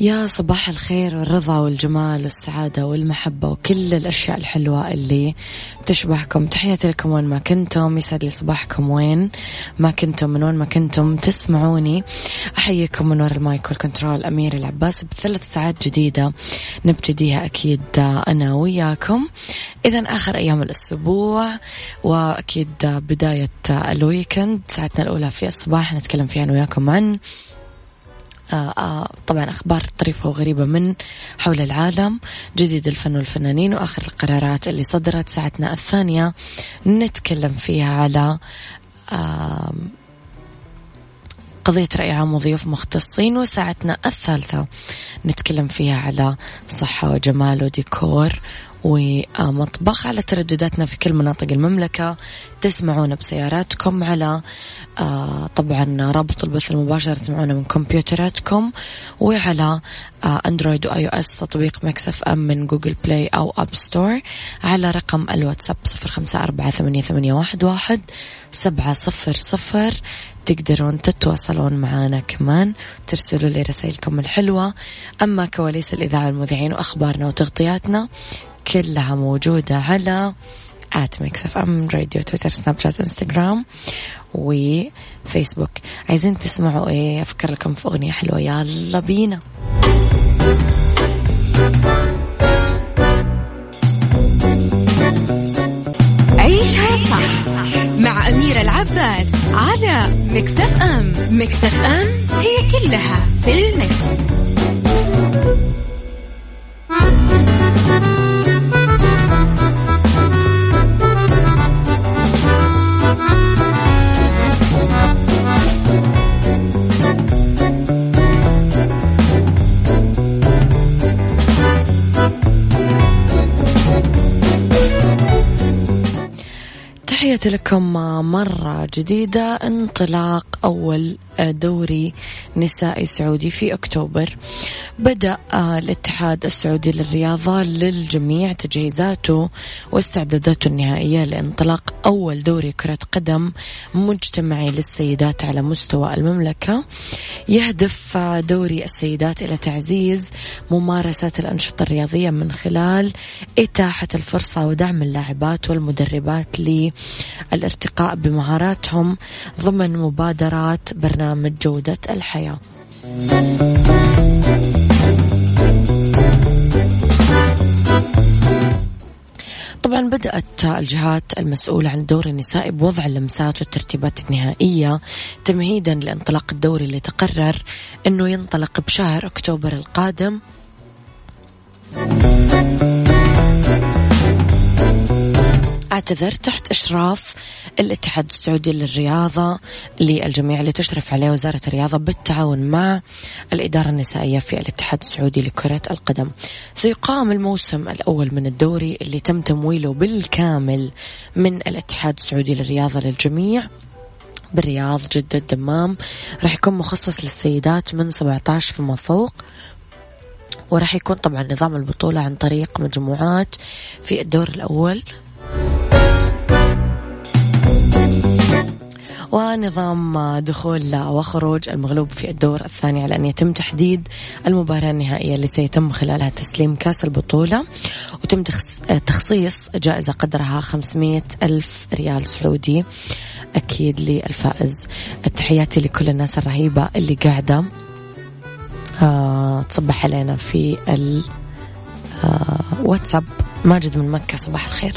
يا صباح الخير والرضا والجمال والسعادة والمحبة وكل الأشياء الحلوة اللي تشبهكم. تحياتي لكم وين ما كنتم. يسعد لي صباحكم وين ما كنتم من وين ما كنتم تسمعوني. أحييكم من وراء ال mic وال control. أميرة العباس بثلاث ساعات جديدة نبتديها أكيد أنا وياكم. إذا آخر أيام الأسبوع وأكيد بداية ال weekend ساعتنا الأولى في الصباح نتكلم فيها أنا وياكم عن طبعا أخبار طريفة وغريبة من حول العالم جديد الفن والفنانين وآخر القرارات اللي صدرت ساعتنا الثانية. نتكلم فيها على قضية رأي عام وضيوف مختصين وساعتنا الثالثة. نتكلم فيها على صحة وجمال وديكور ومطبخ على تردداتنا في كل مناطق المملكة. تسمعونا بسياراتكم على آه، طبعا رابط البث المباشر تسمعونا من كمبيوتراتكم وعلى آه، أندرويد و iOS تطبيق Mix FM من Google Play أو App Store على رقم الواتساب صفر خمسة أربعة ثمانية, واحد سبعة صفر صفر. تقدرون تتواصلون معنا كمان ترسلوا لي رسائلكم الحلوة. أما كواليس الإذاعة المذيعين وأخبارنا وتغطياتنا كلها موجودة على at Mix FM Radio تويتر سناب شات انستغرام وفيسبوك عايزين تسمعوا إيه؟ أفكر لكم في أغنية حلوة. يلا بينا. عيشها صح مع أميرة العباس على Mix FM. Mix FM هي كلها في ال mix. تحياتي لكم مرة جديدة. انطلاق أول دوري نسائي سعودي في أكتوبر. بدأ الاتحاد السعودي للرياضة للجميع تجهيزاته واستعداداته النهائية لانطلاق أول دوري كرة قدم مجتمعي للسيدات على مستوى المملكة. يهدف دوري السيدات إلى تعزيز ممارسة الأنشطة الرياضية من خلال إتاحة الفرصة ودعم اللاعبات والمدربات للارتقاء بمهاراتهم ضمن مبادرات برنامج جودة الحياة. طبعا بدأت الجهات المسؤولة عن الدور النسائي بوضع اللمسات والترتيبات النهائية تمهيدا لانطلاق الدوري اللي تقرر أنه ينطلق بشهر أكتوبر القادم أعتذر تحت إشراف الاتحاد السعودي للرياضة للجميع اللي تشرف عليه وزارة الرياضة بالتعاون مع الإدارة النسائية في الاتحاد السعودي لكرة القدم. سيقام الموسم الأول من الدوري اللي تم تمويله بالكامل من الاتحاد السعودي للرياضة للجميع. بالرياض جدة الدمام راح يكون مخصص للسيدات من 17 فما فوق وراح يكون طبعا نظام البطولة عن طريق مجموعات في الدور الأول. ونظام دخول وخروج المغلوب في الدور الثاني على أن يتم تحديد المباراة النهائية اللي سيتم خلالها تسليم كأس البطولة وتم تخصيص جائزة قدرها 500 ألف ريال سعودي. أكيد للفائز. تحياتي لكل الناس الرهيبة اللي قاعدة آه تصبح علينا في واتساب. ماجد من مكة صباح الخير.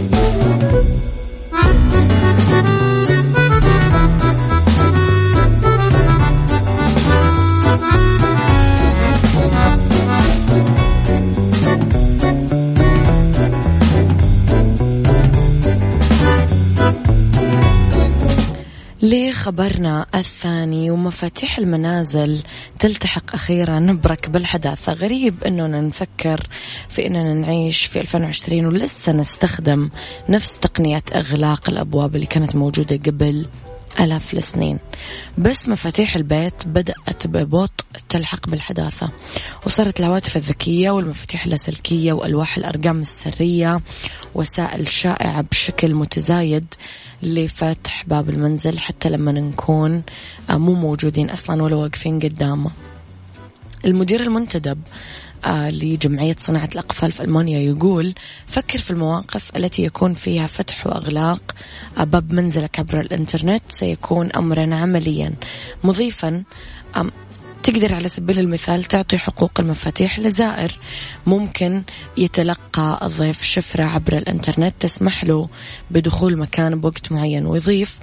لخبرنا الثاني ومفاتيح المنازل تلتحق أخيرا بركب الحداثة غريب أننا نفكر في أننا نعيش في 2020 ولسه نستخدم نفس تقنية إغلاق الأبواب اللي كانت موجودة قبل آلاف السنين. بس مفاتيح البيت بدأت ببطء تلحق بالحداثة وصارت الهواتف الذكية والمفاتيح اللاسلكية وألواح الأرقام السرية وسائل شائعة بشكل متزايد لفتح باب المنزل حتى لما نكون مو موجودين أصلا ولا واقفين قدامه. المدير المنتدب آه، لجمعية صناعة الأقفال في ألمانيا يقول فكر في المواقف التي يكون فيها فتح وإغلاق آه، باب منزلك عبر الإنترنت سيكون أمرا عمليا. مضيفا تقدر على سبيل المثال تعطي حقوق المفاتيح لزائر. ممكن يتلقى الضيف شفرة عبر الإنترنت تسمح له بدخول مكان بوقت معين ويضيف.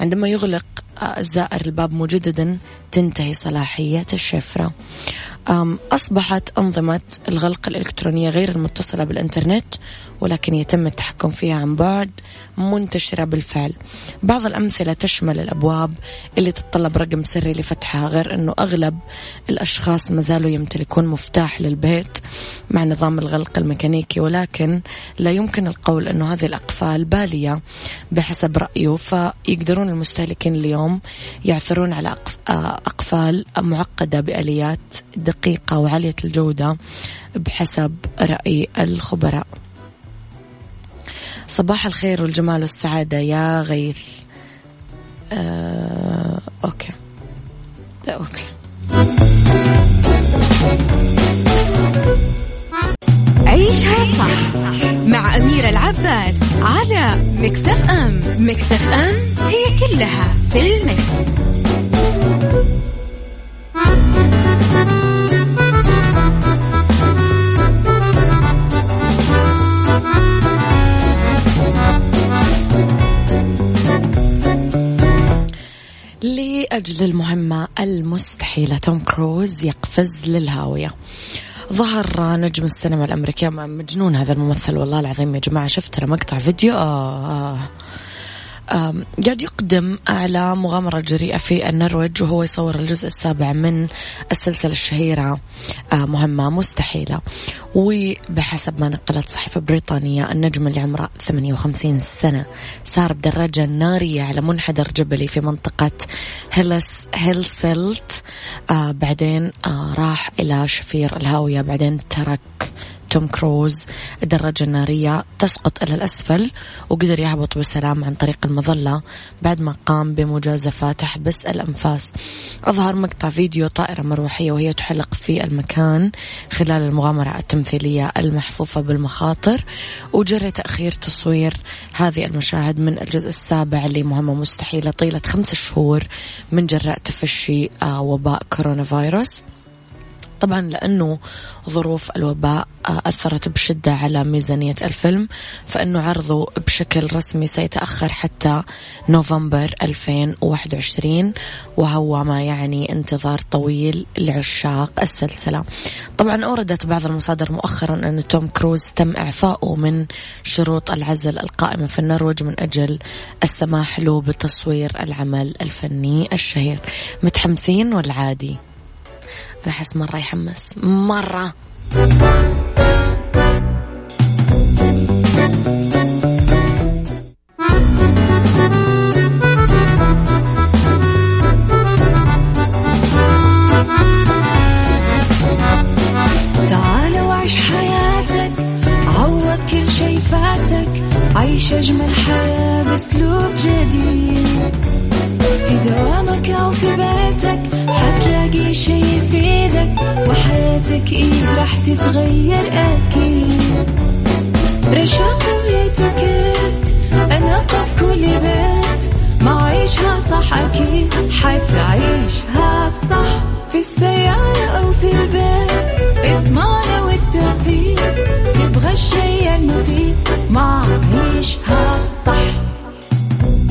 عندما يغلق آه، الزائر الباب مجددا تنتهي صلاحية الشفرة. أصبحت أنظمة الغلق الإلكترونية غير المتصلة بالإنترنت ولكن يتم التحكم فيها عن بعد منتشرة بالفعل. بعض الأمثلة تشمل الأبواب اللي تتطلب رقم سري لفتحها غير أنه أغلب الأشخاص ما زالوا يمتلكون مفتاح للبيت مع نظام الغلق الميكانيكي ولكن لا يمكن القول أنه هذه الأقفال بالية بحسب رأيه. فيقدرون المستهلكين اليوم يعثرون على أقفال معقدة بآليات دقيقة وعالية الجودة بحسب رأي الخبراء. صباح الخير والجمال والسعادة يا غيث. آه، أوكي. Okay. عيشها صح مع أميرة العباس على Mix FM. Mix FM هي كلها في ال mix. المستحيلة توم كروز يقفز للهاوية. ظهر نجم السينما الأمريكية مجنون هذا الممثل والله العظيم يا جماعة شفت مقطع فيديو؟ آه, آه. قاعد يقدم على مغامرة جريئة في النرويج وهو يصور الجزء السابع من السلسلة الشهيرة آه، مهمة مستحيلة. وبحسب ما نقلت صحيفة بريطانية النجم اللي عمره 58 سنة سار بدراجة نارية على منحدر جبلي في منطقة هيلس هيلسلت. آه بعدين آه راح إلى شفير الهاوية بعدين ترك توم كروز الدراجة النارية تسقط إلى الأسفل وقدر يهبط بسلام عن طريق المظلة بعد ما قام بمجازفة تحبس الأنفاس. أظهر مقطع فيديو طائرة مروحية وهي تحلق في المكان خلال المغامرة التمثيلية المحفوفة بالمخاطر وجرى تأخير تصوير هذه المشاهد من الجزء السابع لمهمة مستحيلة طيلة خمس شهور من جراء تفشي آه، وباء كورونا فيروس. طبعا لأنه ظروف الوباء آه، أثرت بشدة على ميزانية الفيلم فإنه عرضه بشكل رسمي سيتأخر حتى نوفمبر 2021 وهو ما يعني انتظار طويل لعشاق السلسلة. طبعا أوردت بعض المصادر مؤخرا أن توم كروز تم إعفائه من شروط العزل القائمة في النرويج من أجل السماح له بتصوير العمل الفني الشهير. متحمسين والعادي أحس مرة يحمس. مرة. عيش أجمل حياة بأسلوب جديد. راح تتغير أكيد. رشاق ويتوكيت أنا قف كل بيت. ما عيشها صح أكيد حتعيشها صح. في السيارة أو في البيت إضمعنا والتوفيق. تبغى الشيء المفيد ما عيشها صح.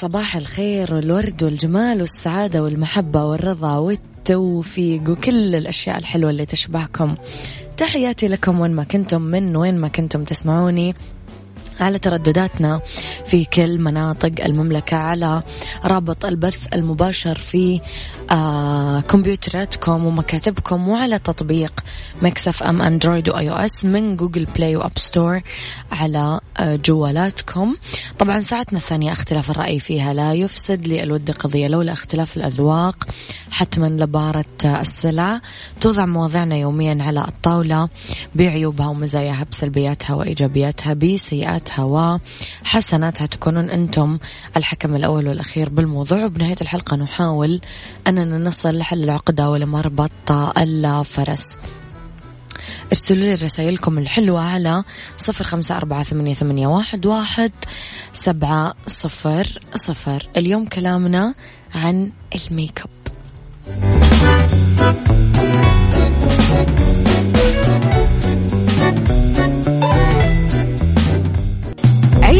صباح الخير والورد والجمال والسعادة والمحبة والرضا والتوفيق وكل الأشياء الحلوة اللي تشبهكم. تحياتي لكم وين ما كنتم من وين ما كنتم تسمعوني. على تردداتنا في كل مناطق المملكة على رابط البث المباشر في آه كمبيوتراتكم ومكاتبكم وعلى تطبيق Mix FM أندرويد و iOS من Google Play و App Store على آه جوالاتكم. طبعا ساعتنا الثانية اختلاف الرأي فيها لا يفسد لي الود قضية لولا اختلاف الأذواق حتما لبارة السلع توضع مواضيعنا يوميا على الطاولة بعيوبها ومزاياها بسلبياتها وإيجابياتها بسيئاتها. وحسناتها تكونون أنتم الحكم الأول والأخير بالموضوع. وبنهاية الحلقة نحاول أننا نصل لحل العقدة ولمربط الفرس. ارسلوا لي رسائلكم الحلوة على صفر خمسة أربعة ثمانية, ثمانية واحد, واحد سبعة صفر صفر. اليوم كلامنا عن الميك اب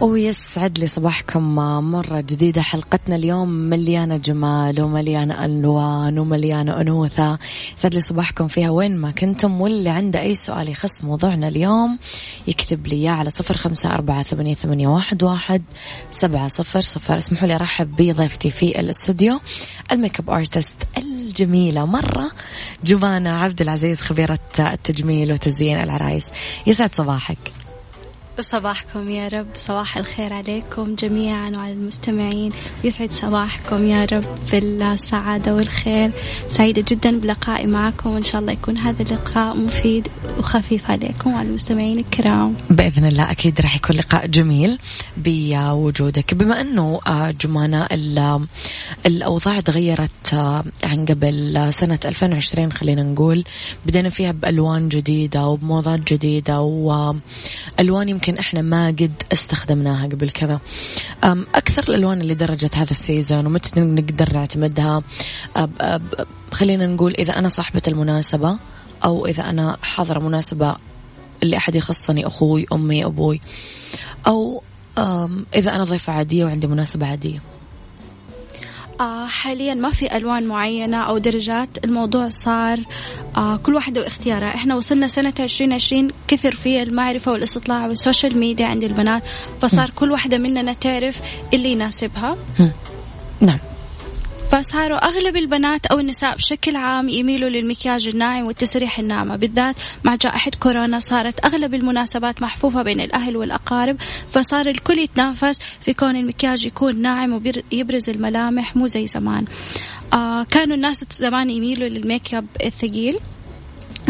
ويسعد لي صباحكم. مرة جديدة حلقتنا اليوم. مليانة جمال ومليانة ألوان ومليانة أنوثة. يسعد لي صباحكم فيها وين ما كنتم. واللي عنده أي سؤال يخص موضوعنا اليوم يكتب لي على صفر خمسة أربعة ثمانية, ثمانية واحد, واحد سبعة صفر صفر. اسمحوا لي أرحب بضيفتي في الأستوديو ال makeup artist الجميلة. مرة جمانة عبد العزيز خبيرة التجميل وتزيين العرايس. يسعد صباحك. صباحكم يا رب صباح الخير عليكم جميعا وعلى المستمعين. يسعد صباحكم يا رب بالسعادة والخير. سعيدة جدا بلقائي معكم وإن شاء الله يكون هذا اللقاء مفيد وخفيف عليكم وعلى المستمعين الكرام. بإذن الله أكيد راح يكون لقاء جميل بوجودك. بما أنه آه، جمانة الأوضاع تغيرت آه، عن قبل سنة 2020 خلينا نقول. بدينا فيها بألوان جديدة وبموضات جديدة وألوان يمكن يمكن إحنا ما قد استخدمناها قبل كذا. أكثر الألوان اللي درجت هذا ال season ومتى نقدر نعتمدها؟ أب أب خلينا نقول إذا أنا صاحبة المناسبة أو إذا أنا حاضرة مناسبة اللي أحد يخصني أخوي أمي أبوي. أو إذا أنا ضيفة عادية وعندي مناسبة عادية. آه حاليا ما في ألوان معينة أو درجات. الموضوع صار آه كل واحدة واختيارها. إحنا وصلنا سنة 2020 كثر في المعرفة والاستطلاع وال social media عند البنات فصار كل واحدة مننا تعرف اللي يناسبها. نعم. فصاروا أغلب البنات أو النساء بشكل عام يميلوا للمكياج الناعم والتسريح الناعمة. بالذات مع جائحة كورونا صارت أغلب المناسبات محفوفة بين الأهل والأقارب فصار الكل يتنافس في كون المكياج يكون ناعم ويبرز الملامح مو زي زمان. آه كانوا الناس زمان يميلوا للميك أب الثقيل.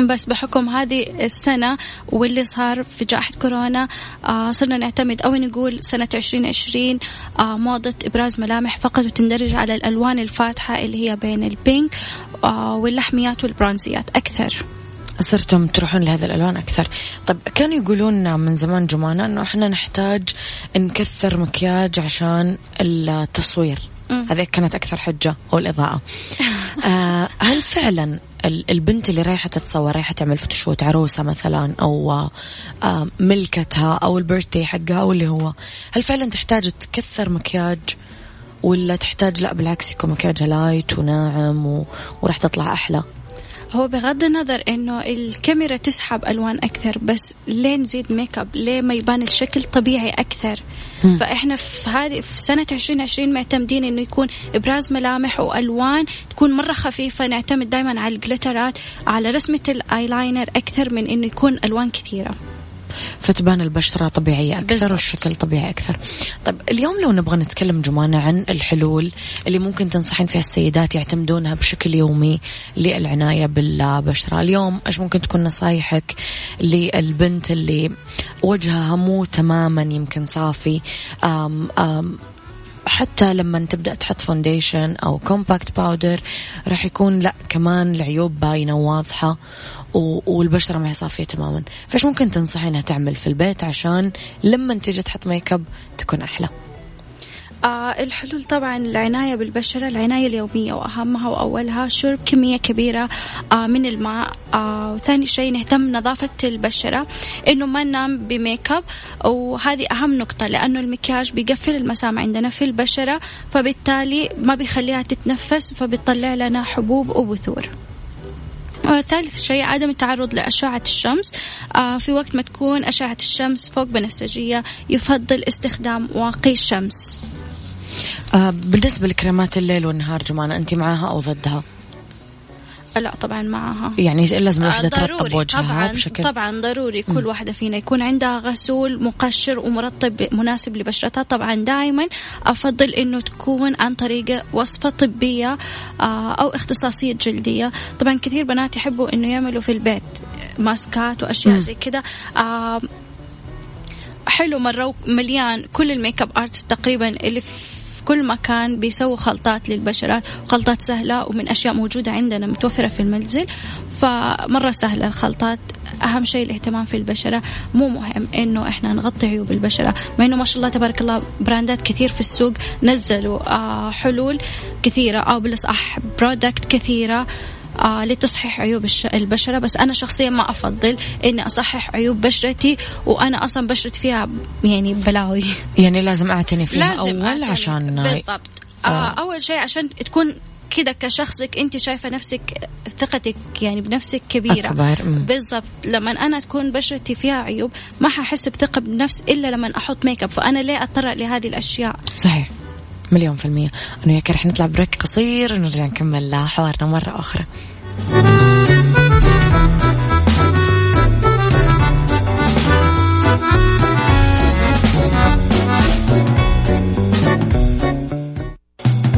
بس بحكم هذه السنة واللي صار في جائحة كورونا آه صرنا نعتمد أو نقول سنة 2020 آه موضة إبراز ملامح فقط وتندرج على الألوان الفاتحة اللي هي بين ال pink آه واللحميات والبرونزيات أكثر. صرتم تروحون لهذه الألوان أكثر. طيب كانوا يقولون من زمان جمانة إنه إحنا نحتاج نكثر مكياج عشان التصوير. هذه كانت أكثر حجة والإضاءة. آه هل فعلا البنت اللي رايحة تتصور رايحة تعمل فوتوشوت عروسة مثلا أو آه، ملكتها أو البيرثدي حقها أو اللي هو هل فعلا تحتاج تكثر مكياج؟ ولا تحتاج لا بالعكس يكون مكياجها light وناعم و... وراح تطلع أحلى؟ هو بغض النظر إنه الكاميرا تسحب ألوان أكثر بس ليه نزيد ميك اب ليه ما يبان الشكل طبيعي أكثر؟ م. فإحنا في هذه في سنة 2020 معتمدين إنه يكون إبراز ملامح وألوان تكون مرة خفيفة نعتمد دائما على الجلترات على رسمة الأيلاينر أكثر من إنه يكون ألوان كثيرة. فتبان البشرة طبيعية أكثر بالزبط. والشكل طبيعي أكثر طيب اليوم لو نبغى نتكلم جمانة عن الحلول اللي ممكن تنصحين فيها السيدات يعتمدونها بشكل يومي للعناية بالبشرة اليوم إيش ممكن تكون نصايحك للبنت اللي وجهها مو تماما يمكن صافي أم أم حتى لما تبدأ تحط foundation أو compact powder راح يكون لا كمان العيوب باينة وواضحة والبشرة ما هي صافية تماما. فايش ممكن تنصحينها تعمل في البيت عشان لما تيجي تحط ميك اب تكون أحلى؟ آه الحلول طبعا العناية بالبشرة العناية اليومية وأهمها وأولها شرب كمية كبيرة آه من الماء. آه وثاني شيء نهتم نظافة البشرة إنه ما ننام بميك أب وهذه أهم نقطة لأنه المكياج بيقفل المسام عندنا في البشرة فبالتالي ما بيخليها تتنفس فبيطلع لنا حبوب وبثور ثالث شيء عدم التعرض لأشعة الشمس. آه في وقت ما تكون أشعة الشمس فوق بنفسجية يفضل استخدام واقي الشمس. بالنسبة لكريمات الليل والنهار جمانة أنت معها أو ضدها؟ لا طبعا معها يعني لازم الوحدة آه ترطب وجهها طبعا بشكل طبعا ضروري كل واحدة فينا يكون عندها غسول مقشر ومرطب مناسب لبشرتها. طبعا دائما أفضل إنه تكون عن طريق وصفة طبية آه أو اختصاصية جلدية. طبعا كثير بنات يحبوا إنه يعملوا في البيت ماسكات وأشياء زي كذا. آه حلو مرة مليان كل ال makeup artist تقريبا اللي في كل مكان بيسووا خلطات للبشرة خلطات سهلة ومن أشياء موجودة عندنا متوفرة في المنزل. فمرة سهلة الخلطات أهم شيء الاهتمام في البشرة. مو مهم إنه إحنا نغطي عيوب البشرة مع إنه ما شاء الله تبارك الله براندات كثير في السوق نزلوا آه حلول كثيرة أو بالأصح برودكت كثيرة. آه لتصحيح عيوب البشرة. بس أنا شخصيا ما أفضل إني أصحح عيوب بشرتي وأنا أصلا بشرتي فيها يعني بلاوي. يعني لازم أعتني فيها لازم أول أعتني. عشان بالضبط. آه. آه. أول شيء عشان تكون كذا كشخصك أنت شايفة نفسك ثقتك يعني بنفسك كبيرة. أكبر. بالضبط. لما أنا تكون بشرتي فيها عيوب ما ححس بثقة بنفس إلا لما أحط ميك أب. فأنا ليه أضطر لهذه الأشياء؟ صحيح. مليون في المية. أنا وياك رح نطلع break قصير ونرجع نكمل حوارنا مرة أخرى.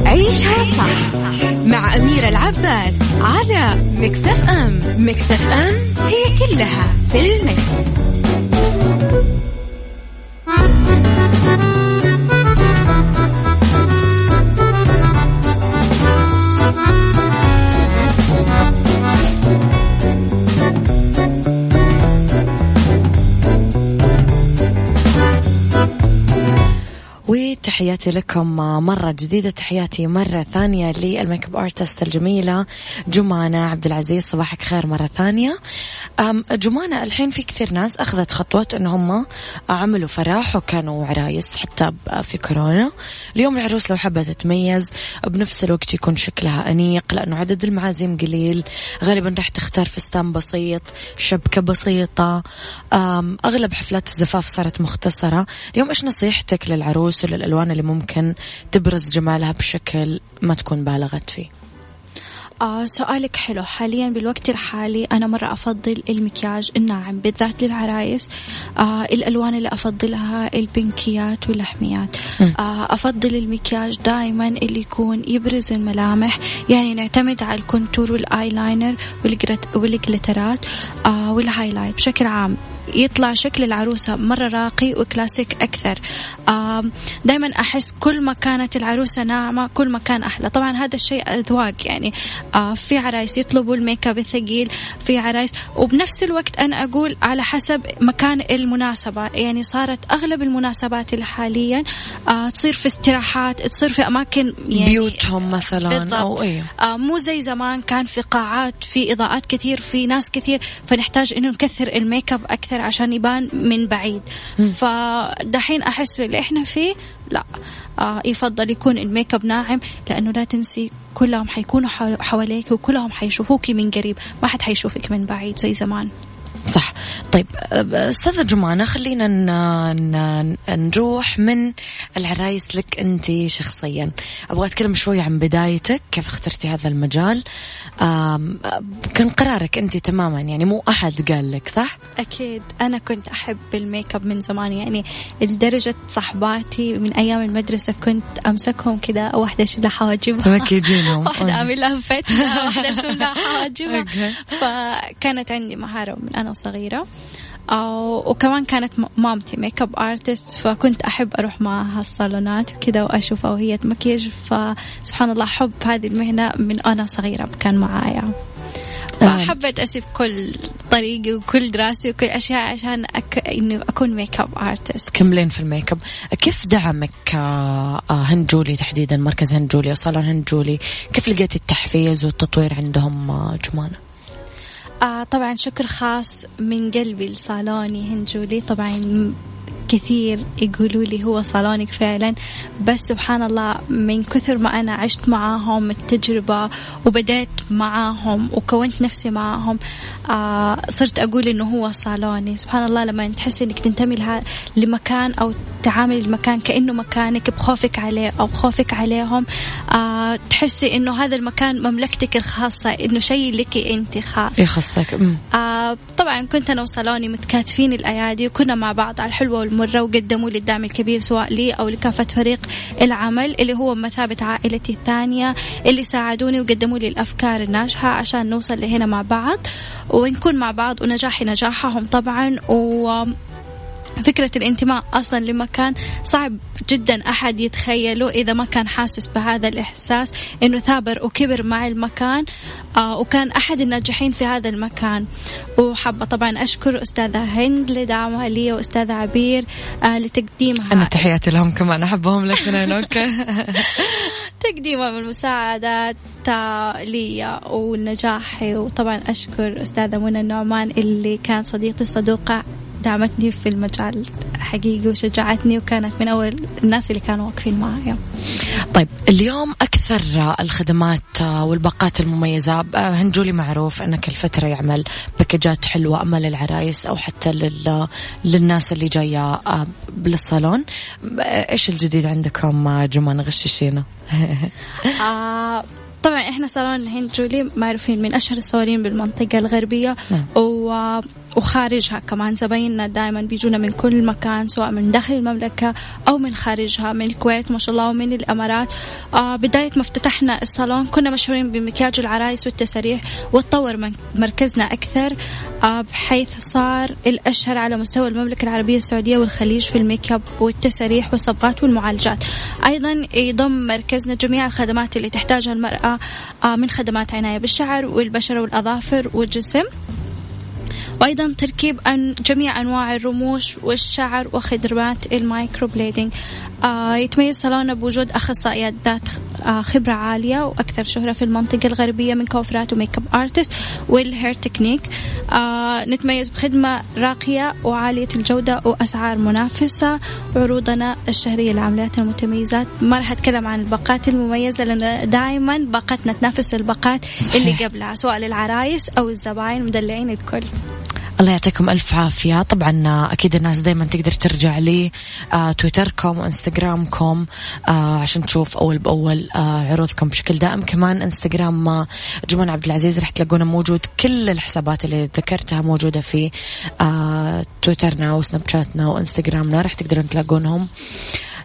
عيشها صح مع أميرة العباس على Mix FM Mix FM هي كلها في ال mix. تحياتي لكم مرة جديدة تحياتي مرة ثانية لل makeup artist الجميلة جمانة عبد العزيز صباحك خير مرة ثانية. جمانة الحين في كثير ناس أخذت خطوة إن هم عملوا فرح وكانوا عرايس حتى في كورونا. اليوم العروس لو حابة تتميز بنفس الوقت يكون شكلها أنيق لأنه عدد المعازيم قليل. غالبا راح تختار فستان بسيط شبكة بسيطة. أغلب حفلات الزفاف صارت مختصرة. اليوم إيش نصيحتك للعروس وللألوان اللي ممكن تبرز جمالها بشكل ما تكون بالغت فيه. آه سؤالك حلو. حاليا بالوقت الحالي أنا مرة أفضل المكياج الناعم بالذات للعرايس. آه الألوان اللي أفضلها البنكيات واللحميات. آه أفضل المكياج دائما اللي يكون يبرز الملامح. يعني نعتمد على ال contour والآيلاينر والجلترات. آه وال highlight بشكل عام. يطلع شكل العروسة مرة راقي وكلاسيك أكثر. دائما أحس كل ما كانت العروسة ناعمة كل ما كان أحلى. طبعا هذا الشيء أذواق يعني. في عرايس يطلبوا الميك اب الثقيل في عرايس. وبنفس الوقت أنا أقول على حسب مكان المناسبة. يعني صارت أغلب المناسبات اللي حاليا تصير في استراحات تصير في أماكن يعني بيوتهم مثلا بالضبط. أو إيه؟ مو زي زمان كان في قاعات في إضاءات كثير في ناس كثير. فنحتاج إنه نكثر الميك اب أكثر. أكثر عشان يبان من بعيد. فدحين أحس اللي إحنا فيه لا آه يفضل يكون الميك اب ناعم لأنه لا تنسي كلهم حيكونوا حواليك وكلهم حيشوفوكي من قريب ما حد حيشوفك من بعيد زي زمان. صح. طيب أستاذة جمانة خلينا نروح من العرايس لك أنت شخصيا. أبغى أتكلم شوي عن بدايتك كيف اخترتي هذا المجال؟ كان قرارك أنت تماما يعني مو أحد قال لك صح؟ أكيد. أنا كنت أحب الميك اب من زمان يعني لدرجة صحباتي من أيام المدرسة كنت أمسكهم كذا واحدة اشيل حواجبها تمكيجينهم واحدة اعمل لها فتنة واحدة ارسم لها حواجبها فكانت عندي مهارة من أنا أو وكمان كانت مامتي makeup artist فكنت أحب أروح معها الصالونات وكذا وأشوفها وهي تمكيج. فسبحان الله حب هذه المهنة من أنا صغيرة كان معايا. فحبيت أسيب كل طريقي وكل دراستي وكل أشياء عشان أك... إني أكون makeup artist كملين في الميك اب كيف دعمك آه، آه، هند جولي تحديدا؟ مركز هند جولي وصالون هند جولي كيف لقيتي التحفيز والتطوير عندهم آه، جمانة؟ آه طبعا شكر خاص من قلبي لصالوني هند جولي. طبعا كثير يقولوا لي هو صالونك فعلا بس سبحان الله من كثر ما أنا عشت معاهم التجربة وبدأت معاهم وكونت نفسي معاهم آه صرت أقول إنه هو صالوني. سبحان الله لما تحس إنك تنتمي لمكان أو تعامل المكان كأنه مكانك بخوفك عليه أو خوفك عليهم آه تحسي إنه هذا المكان مملكتك الخاصة إنه شيء لك أنت خاص. يخصك آه طبعا كنت أنا وصالوني متكاتفين الأيادي وكنا مع بعض على الحلوة والمرة وقدموا لي الدعم الكبير سواء لي أو لكافة فريق العمل اللي هو بمثابة عائلتي الثانية اللي ساعدوني وقدموا لي الأفكار الناجحة عشان نوصل لهنا مع بعض ونكون مع بعض ونجاحي نجاحهم طبعا و فكرة الانتماء أصلا لمكان صعب جدا أحد يتخيله إذا ما كان حاسس بهذا الإحساس إنه ثابر وكبر مع المكان آه وكان أحد الناجحين في هذا المكان. وحابة طبعا أشكر أستاذة هند لدعمها لي وأستاذة عبير آه لتقديمها. أنا تحياتي لهم كمان أحبهم لك أوكي تقديمهم المساعدات لي ونجاحي وطبعا أشكر أستاذة منى النعمان اللي كان صديقتي الصدوقة دعمتني في المجال حقيقي وشجعتني وكانت من أول الناس اللي كانوا واقفين معايا. طيب اليوم أكثر الخدمات والباقات المميزة هنجولي معروف أنك الفترة يعمل باكجات حلوة أما للعرايس أو حتى لل... للناس اللي جاية آه، للصالون إيش الجديد عندكم جمان غششينا؟ آه طبعا إحنا صالون هند جولي معروفين من أشهر الصوارين بالمنطقة الغربية. نعم. و وخارجها كمان زبايننا دائما بيجونا من كل مكان سواء من داخل المملكة أو من خارجها من الكويت ما شاء الله ومن الإمارات. آه بداية ما افتتحنا الصالون كنا مشهورين بمكياج العرايس والتساريح وتطور مركزنا أكثر. آه بحيث صار الأشهر على مستوى المملكة العربية السعودية والخليج في الميك أب والتساريح والصبغات والمعالجات. أيضا يضم مركزنا جميع الخدمات اللي تحتاجها المرأة آه من خدمات عناية بالشعر والبشرة والأظافر والجسم. وأيضا تركيب أن جميع أنواع الرموش والشعر وخدمات ال microblading آه يتميز صالوننا بوجود أخصائيات ذات آه خبرة عالية وأكثر شهرة في المنطقة الغربية من كوافيرات و makeup artist وال hair technique. آه نتميز بخدمة راقية وعالية الجودة وأسعار منافسة عروضنا الشهرية لعميلاتنا المتميزات. ما راح أتكلم عن الباقات المميزة لأن دائما باقاتنا تنافس الباقات. اللي قبلها سواء للعرايس أو الزباين مدلعين الكل. الله يعطيكم ألف عافية. طبعا أكيد الناس دايما تقدر ترجع لي آه تويتركم وإنستغرامكم آه عشان تشوف أول بأول آه عروضكم بشكل دائم. كمان إنستغرام آه جمان عبد العزيز رح تلاقونه موجود. كل الحسابات اللي ذكرتها موجودة في آه تويترنا وسناب شاتنا وإنستغرامنا رح تقدرون تلاقونهم.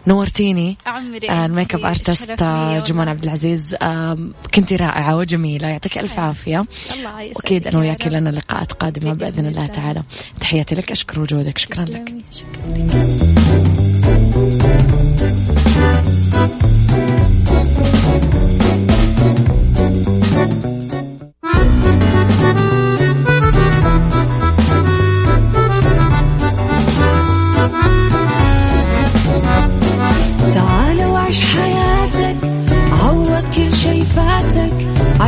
نورتيني عمري آه ال makeup artist آه، جمان عبد العزيز آه كنتي رائعة وجميلة يعطيك ألف عافية. الله واكيد أنا وياك لنا لقاءات قادمة بإذن الله تعالى. تحياتي لك أشكر وجودك شكرا لك. شكرا.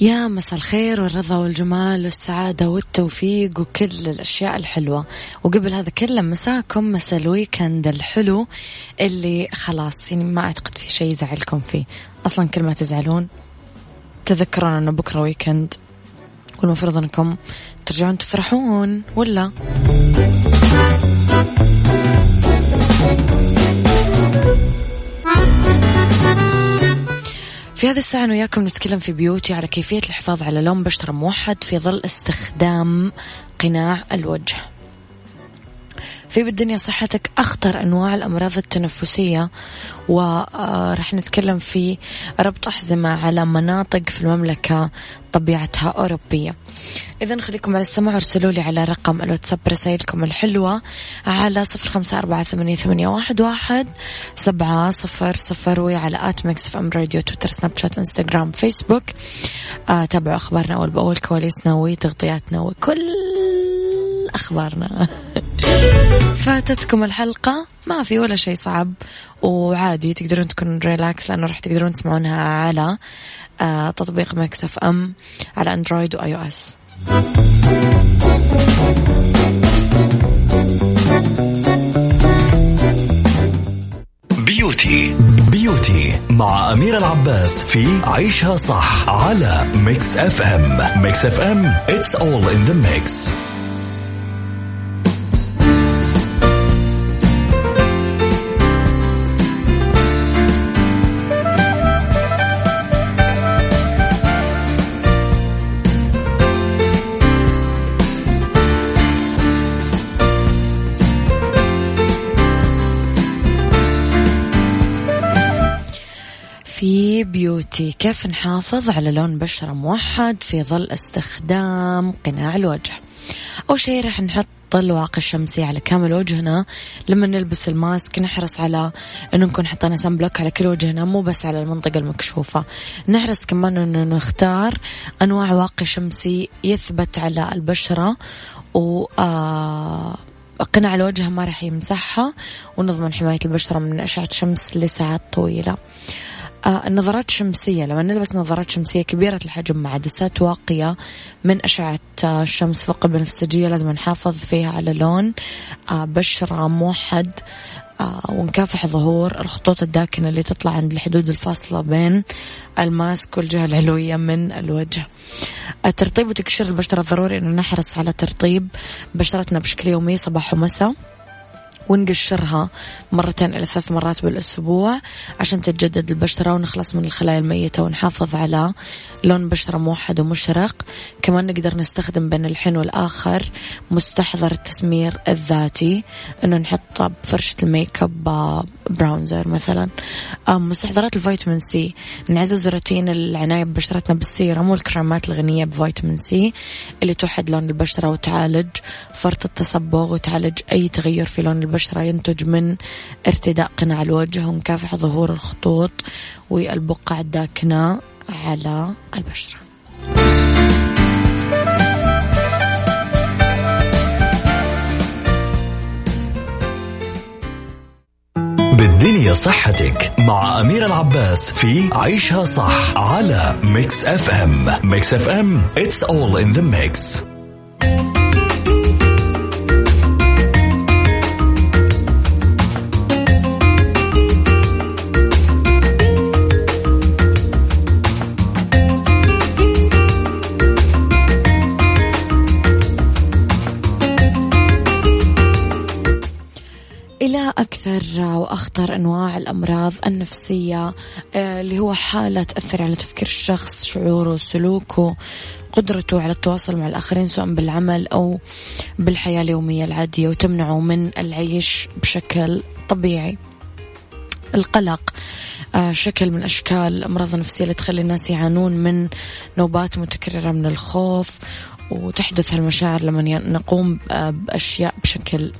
يا مساء الخير والرضا والجمال والسعادة والتوفيق وكل الأشياء الحلوة. وقبل هذا كله مساكم مساء ال weekend الحلو اللي خلاص يعني ما أعتقد في شيء يزعلكم فيه. أصلا كل ما تزعلون تذكرون أنه بكرة weekend والمفروض أنكم ترجعون تفرحون ولا؟ في هذا الساعة أنا وياكم نتكلم في بيوتي على كيفية الحفاظ على لون بشرة موحد في ظل استخدام قناع الوجه. في بالدنيا صحتك أخطر أنواع الأمراض التنفسية وراح نتكلم في ربط أحزمة على مناطق في المملكة طبيعتها أوروبية. إذا خليكم على السماع ارسلوا لي على رقم الواتساب رسائلكم الحلوة على صفر خمسة أربعة ثمانية, واحد سبعة صفر صفر وعلى at Mix FM Radio تويتر سناب شات إنستغرام فيسبوك. آه تابعوا أخبارنا أول بأول كواليسنا وتغطياتنا وكل أخبارنا. فاتتكم الحلقة. ما في ولا شيء صعب. وعادي تقدرون تكونوا relax لأنه راح تقدرون تسمعونها على آه تطبيق Mix FM على Android و iOS. Beauty. Beauty مع أمير العباس في عيشها صح على Mix FM. Mix FM it's all in the mix. Beauty كيف نحافظ على لون بشرة موحد في ظل استخدام قناع الوجه؟ أول شيء راح نحط الواقي الشمسي على كامل وجهنا. لما نلبس ال mask نحرص على إنه نكون حطينا sunblock على كل وجهنا مو بس على المنطقة المكشوفة. نحرص كمان إنه نختار أنواع واقي شمسي يثبت على البشرة و آه قناع الوجه ما راح يمسحها ونضمن حماية البشرة من أشعة الشمس لساعات طويلة. النظارات الشمسية لما نلبس نظارات شمسية كبيرة الحجم مع عدسات واقية من أشعة آه الشمس فوق البنفسجية لازم نحافظ فيها على لون آه بشرة موحد آه ونكافح ظهور الخطوط الداكنة اللي تطلع عند الحدود الفاصلة بين الماسك والجهة العلوية من الوجه. الترطيب وتقشير البشرة ضروري أنه نحرص على ترطيب بشرتنا بشكل يومي صباح ومساء. ونقشرها مرتين إلى ثلاث مرات بالأسبوع عشان تتجدد البشرة ونخلص من الخلايا الميتة ونحافظ على لون بشرة موحد ومشرق. كمان نقدر نستخدم بين الحين والآخر مستحضر التسمير الذاتي إنه نحط بفرشة ال makeup bronzer مثلا. مستحضرات الفيتامين C. نعزز روتين العناية ببشرتنا بالسيرم والكريمات الغنية بفيتامين C اللي توحد لون البشرة وتعالج فرط التصبغ وتعالج أي تغير في لون البشرة ينتج من ارتداء قناع الوجه ومكافحة ظهور الخطوط والبقع الداكنة على البشرة. بالدنيا صحتك مع أمير العباس في عيشها صح على Mix FM Mix FM it's all in the mix. أكثر وأخطر أنواع الأمراض النفسية آه، اللي هو حالة تأثر على تفكير الشخص شعوره سلوكه قدرته على التواصل مع الآخرين سواء بالعمل أو بالحياة اليومية العادية وتمنعه من العيش بشكل طبيعي. القلق آه، شكل من أشكال الأمراض النفسية اللي تخلي الناس يعانون من نوبات متكررة من الخوف وتحدث هالمشاعر لما نقوم بأشياء بشكل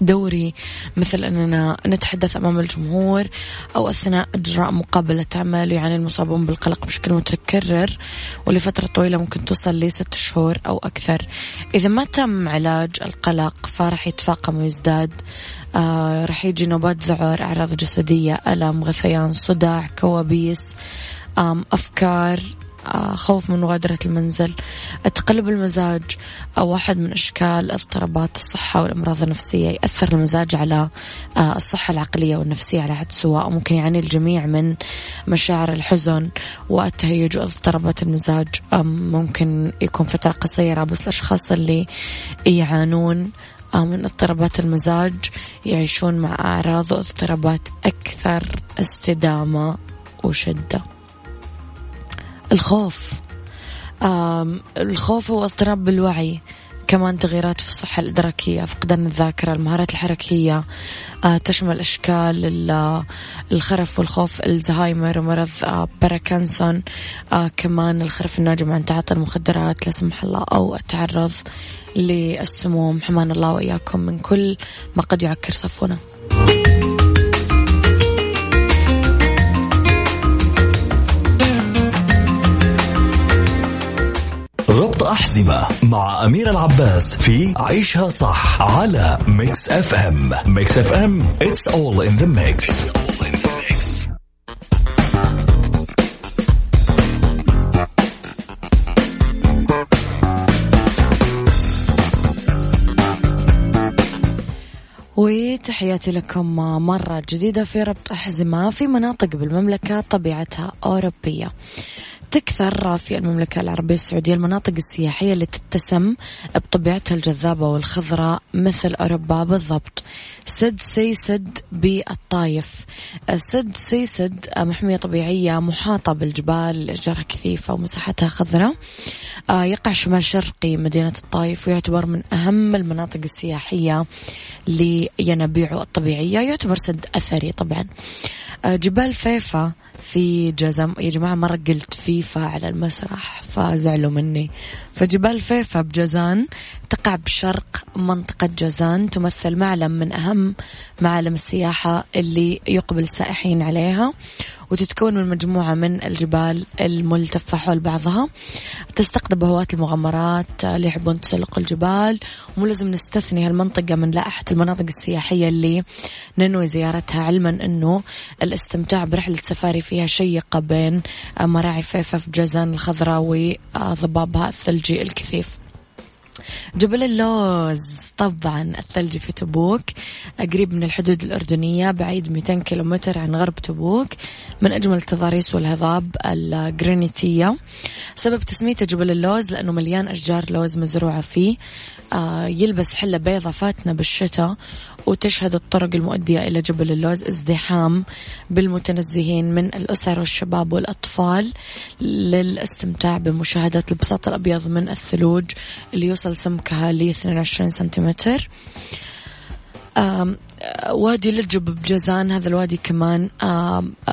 دوري مثل أننا نتحدث أمام الجمهور أو أثناء إجراء مقابلة عمل يعني المصابون بالقلق بشكل متكرر ولفترة طويلة ممكن توصل لست شهور أو أكثر. إذا ما تم علاج القلق فراح يتفاقم ويزداد. آه راح يجي نوبات ذعر أعراض جسدية ألم غثيان صداع كوابيس أفكار خوف من مغادرة المنزل تقلب المزاج أو واحد من أشكال اضطرابات الصحة والأمراض النفسية يأثر المزاج على آه، الصحة العقلية والنفسية على حد سواء وممكن يعاني الجميع من مشاعر الحزن والتهيج واضطرابات المزاج. ممكن يكون فترة قصيرة بس الأشخاص اللي يعانون آه، من اضطرابات المزاج يعيشون مع أعراض واضطرابات أكثر استدامة وشدة. الخوف. الخوف هو اضطراب بالوعي كمان تغييرات في الصحة الإدراكية فقدان الذاكرة المهارات الحركية آه، تشمل أشكال الخرف والخوف الزهايمر ومرض آه، باراكنسون آه، كمان الخرف الناجم عن تعاطي المخدرات لا سمح الله أو التعرض للسموم. حمان الله وإياكم من كل ما قد يعكر صفونا. أحزمة مع أمير العباس في عيشها صح على Mix FM Mix FM it's all in the mix, وتحياتي لكم مرة جديدة في ربط أحزمة في مناطق بالمملكة طبيعتها أوروبية. تكثر في المملكة العربية السعودية المناطق السياحية اللي تتسم بطبيعتها الجذابة والخضراء مثل أوروبا بالضبط. سد سيسد بالطايف. سد سيسد محمية طبيعية محاطة بالجبال أشجارها كثيفة ومساحتها خضراء. آه، يقع شمال شرقي مدينة الطايف ويعتبر من أهم المناطق السياحية لينابيعه الطبيعية. يعتبر سد أثري طبعا. جبال فيفا في جازان يا جماعة مرة قلت فيفا على المسرح فزعلوا مني. فجبال فيفا بجازان تقع بشرق منطقة جازان تمثل معلم من أهم معالم السياحة اللي يقبل السائحين عليها. وتتكون من مجموعة من الجبال الملتفة حول بعضها. تستقطب هواة المغامرات اللي يحبون تسلق الجبال. ومو لازم نستثني هالمنطقة من لائحة المناطق السياحية اللي ننوي زيارتها علما أنه الاستمتاع برحلة سفاري فيها شيقة بين مراعي فيفا في جازان الخضراء وضبابها الثلجي الكثيف. جبل اللوز. طبعا الثلج في تبوك قريب من الحدود الأردنية بعيد 200 كيلومتر عن غرب تبوك من أجمل التضاريس والهضاب الجرانيتية سبب تسميته جبل اللوز لأنه مليان أشجار لوز مزروعة فيه. يلبس حلة بيضة فاتنة بالشتاء وتشهد الطرق المؤدية إلى جبل اللوز ازدحام بالمتنزهين من الأسر والشباب والأطفال للاستمتاع بمشاهدة البساط الأبيض من الثلوج اللي يوصل سمكها ل 22 سنتيمتر. وادي لجب بجازان هذا الوادي كمان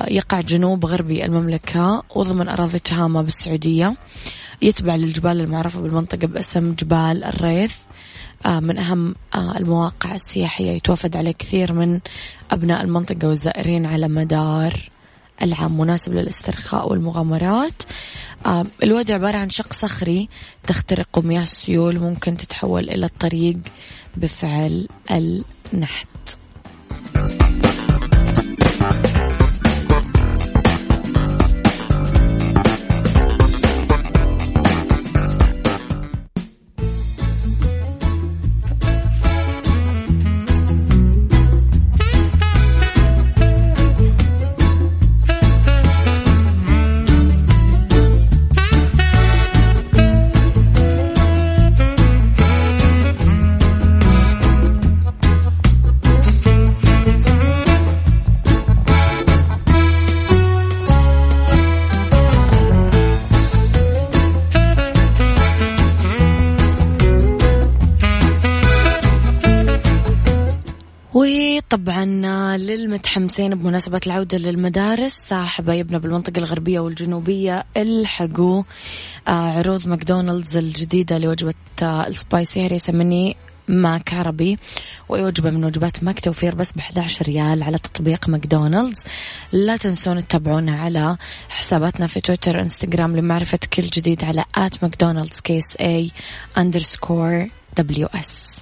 يقع جنوب غربي المملكة وضمن أراضي تهامة بالسعودية. يتبع للجبال المعروفة بالمنطقة باسم جبال الريث من أهم المواقع السياحية يتوافد عليه كثير من أبناء المنطقة والزائرين على مدار العام مناسب للاسترخاء والمغامرات. الوادي عبارة عن شق صخري تخترق مياه السيول ممكن تتحول إلى الطريق بفعل النحت. للمتحمسين بمناسبة العودة للمدارس حبايبنا بالمنطقة الغربية والجنوبية الحقوا آه، عروض ماكدونالدز الجديدة لوجبة آه، ال spicy هريسة مني ماك عربي وجبه من وجبات ماك توفير بس ب 11 ريال على تطبيق ماكدونالدز. لا تنسون تتابعونا على حساباتنا في تويتر إنستغرام لمعرفة كل جديد على at McDonald's KSA underscore دبليو اس